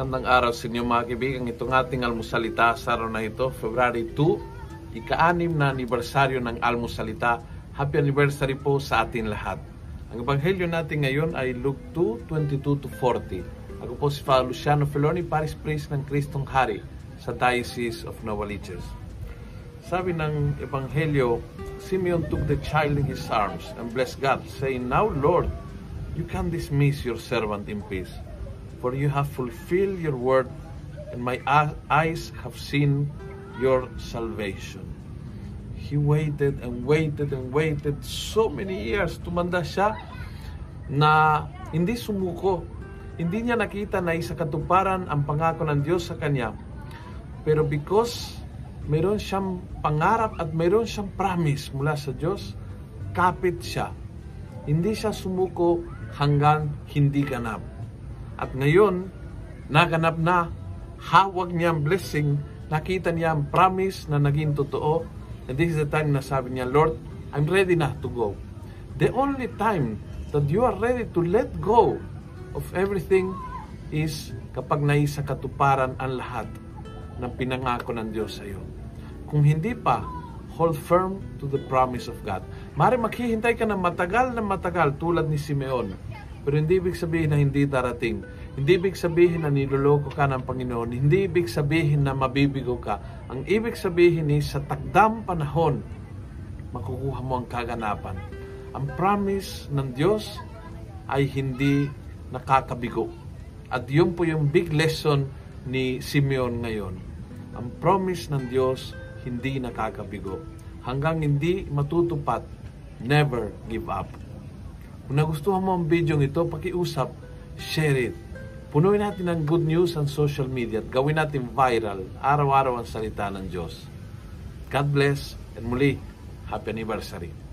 Magandang araw sa inyo mga kaibigan. Itong ating almusalita sa araw na ito, February 2, ika-anim na anibersaryo ng almusalita. Happy anniversary po sa atin lahat. Ang ebanghelyo natin ngayon ay Luke 2, 22 to 40. Ako po si Father Luciano Feloni, Paris Priest ng Kristong Hari sa Diocese of Novaliches. Sabi ng ebanghelyo, Simeon took the child in his arms and blessed God, saying, Now Lord, you can dismiss your servant in peace for you have fulfilled your word, and my eyes have seen your salvation. He waited and waited and waited so many years. Tumanda siya na hindi sumuko. Hindi niya nakita na isa katuparan ang pangako ng Diyos sa kanya. Pero because mayroon siyang pangarap at mayroon siyang promise mula sa Diyos, kapit siya. Hindi siya sumuko hanggang hindi ganap. At ngayon, naganap na, hawag niya ang blessing, nakita niya ang promise na naging totoo, and this is the time na sabi niya, Lord, I'm ready na to go. The only time that you are ready to let go of everything is kapag naisa katuparan ang lahat ng pinangako ng Diyos sa iyo. Kung hindi pa, hold firm to the promise of God. Mari maghihintay ka ng matagal na matagal tulad ni Simeon pero hindi ibig sabihin na hindi darating. Hindi ibig sabihin na niloloko ka ng Panginoon. Hindi ibig sabihin na mabibigo ka. Ang ibig sabihin is sa takdam panahon, makukuha mo ang kaganapan. Ang promise ng Diyos ay hindi nakakabigo. At yun po yung big lesson ni Simeon ngayon. Ang promise ng Diyos hindi nakakabigo. Hanggang hindi matutupad, never give up. Kung nagustuhan mo ang video ito, pakiusap, share it. Punuin natin ng good news ang social media at gawin natin viral araw-araw ang salita ng Diyos. God bless and muli, happy anniversary.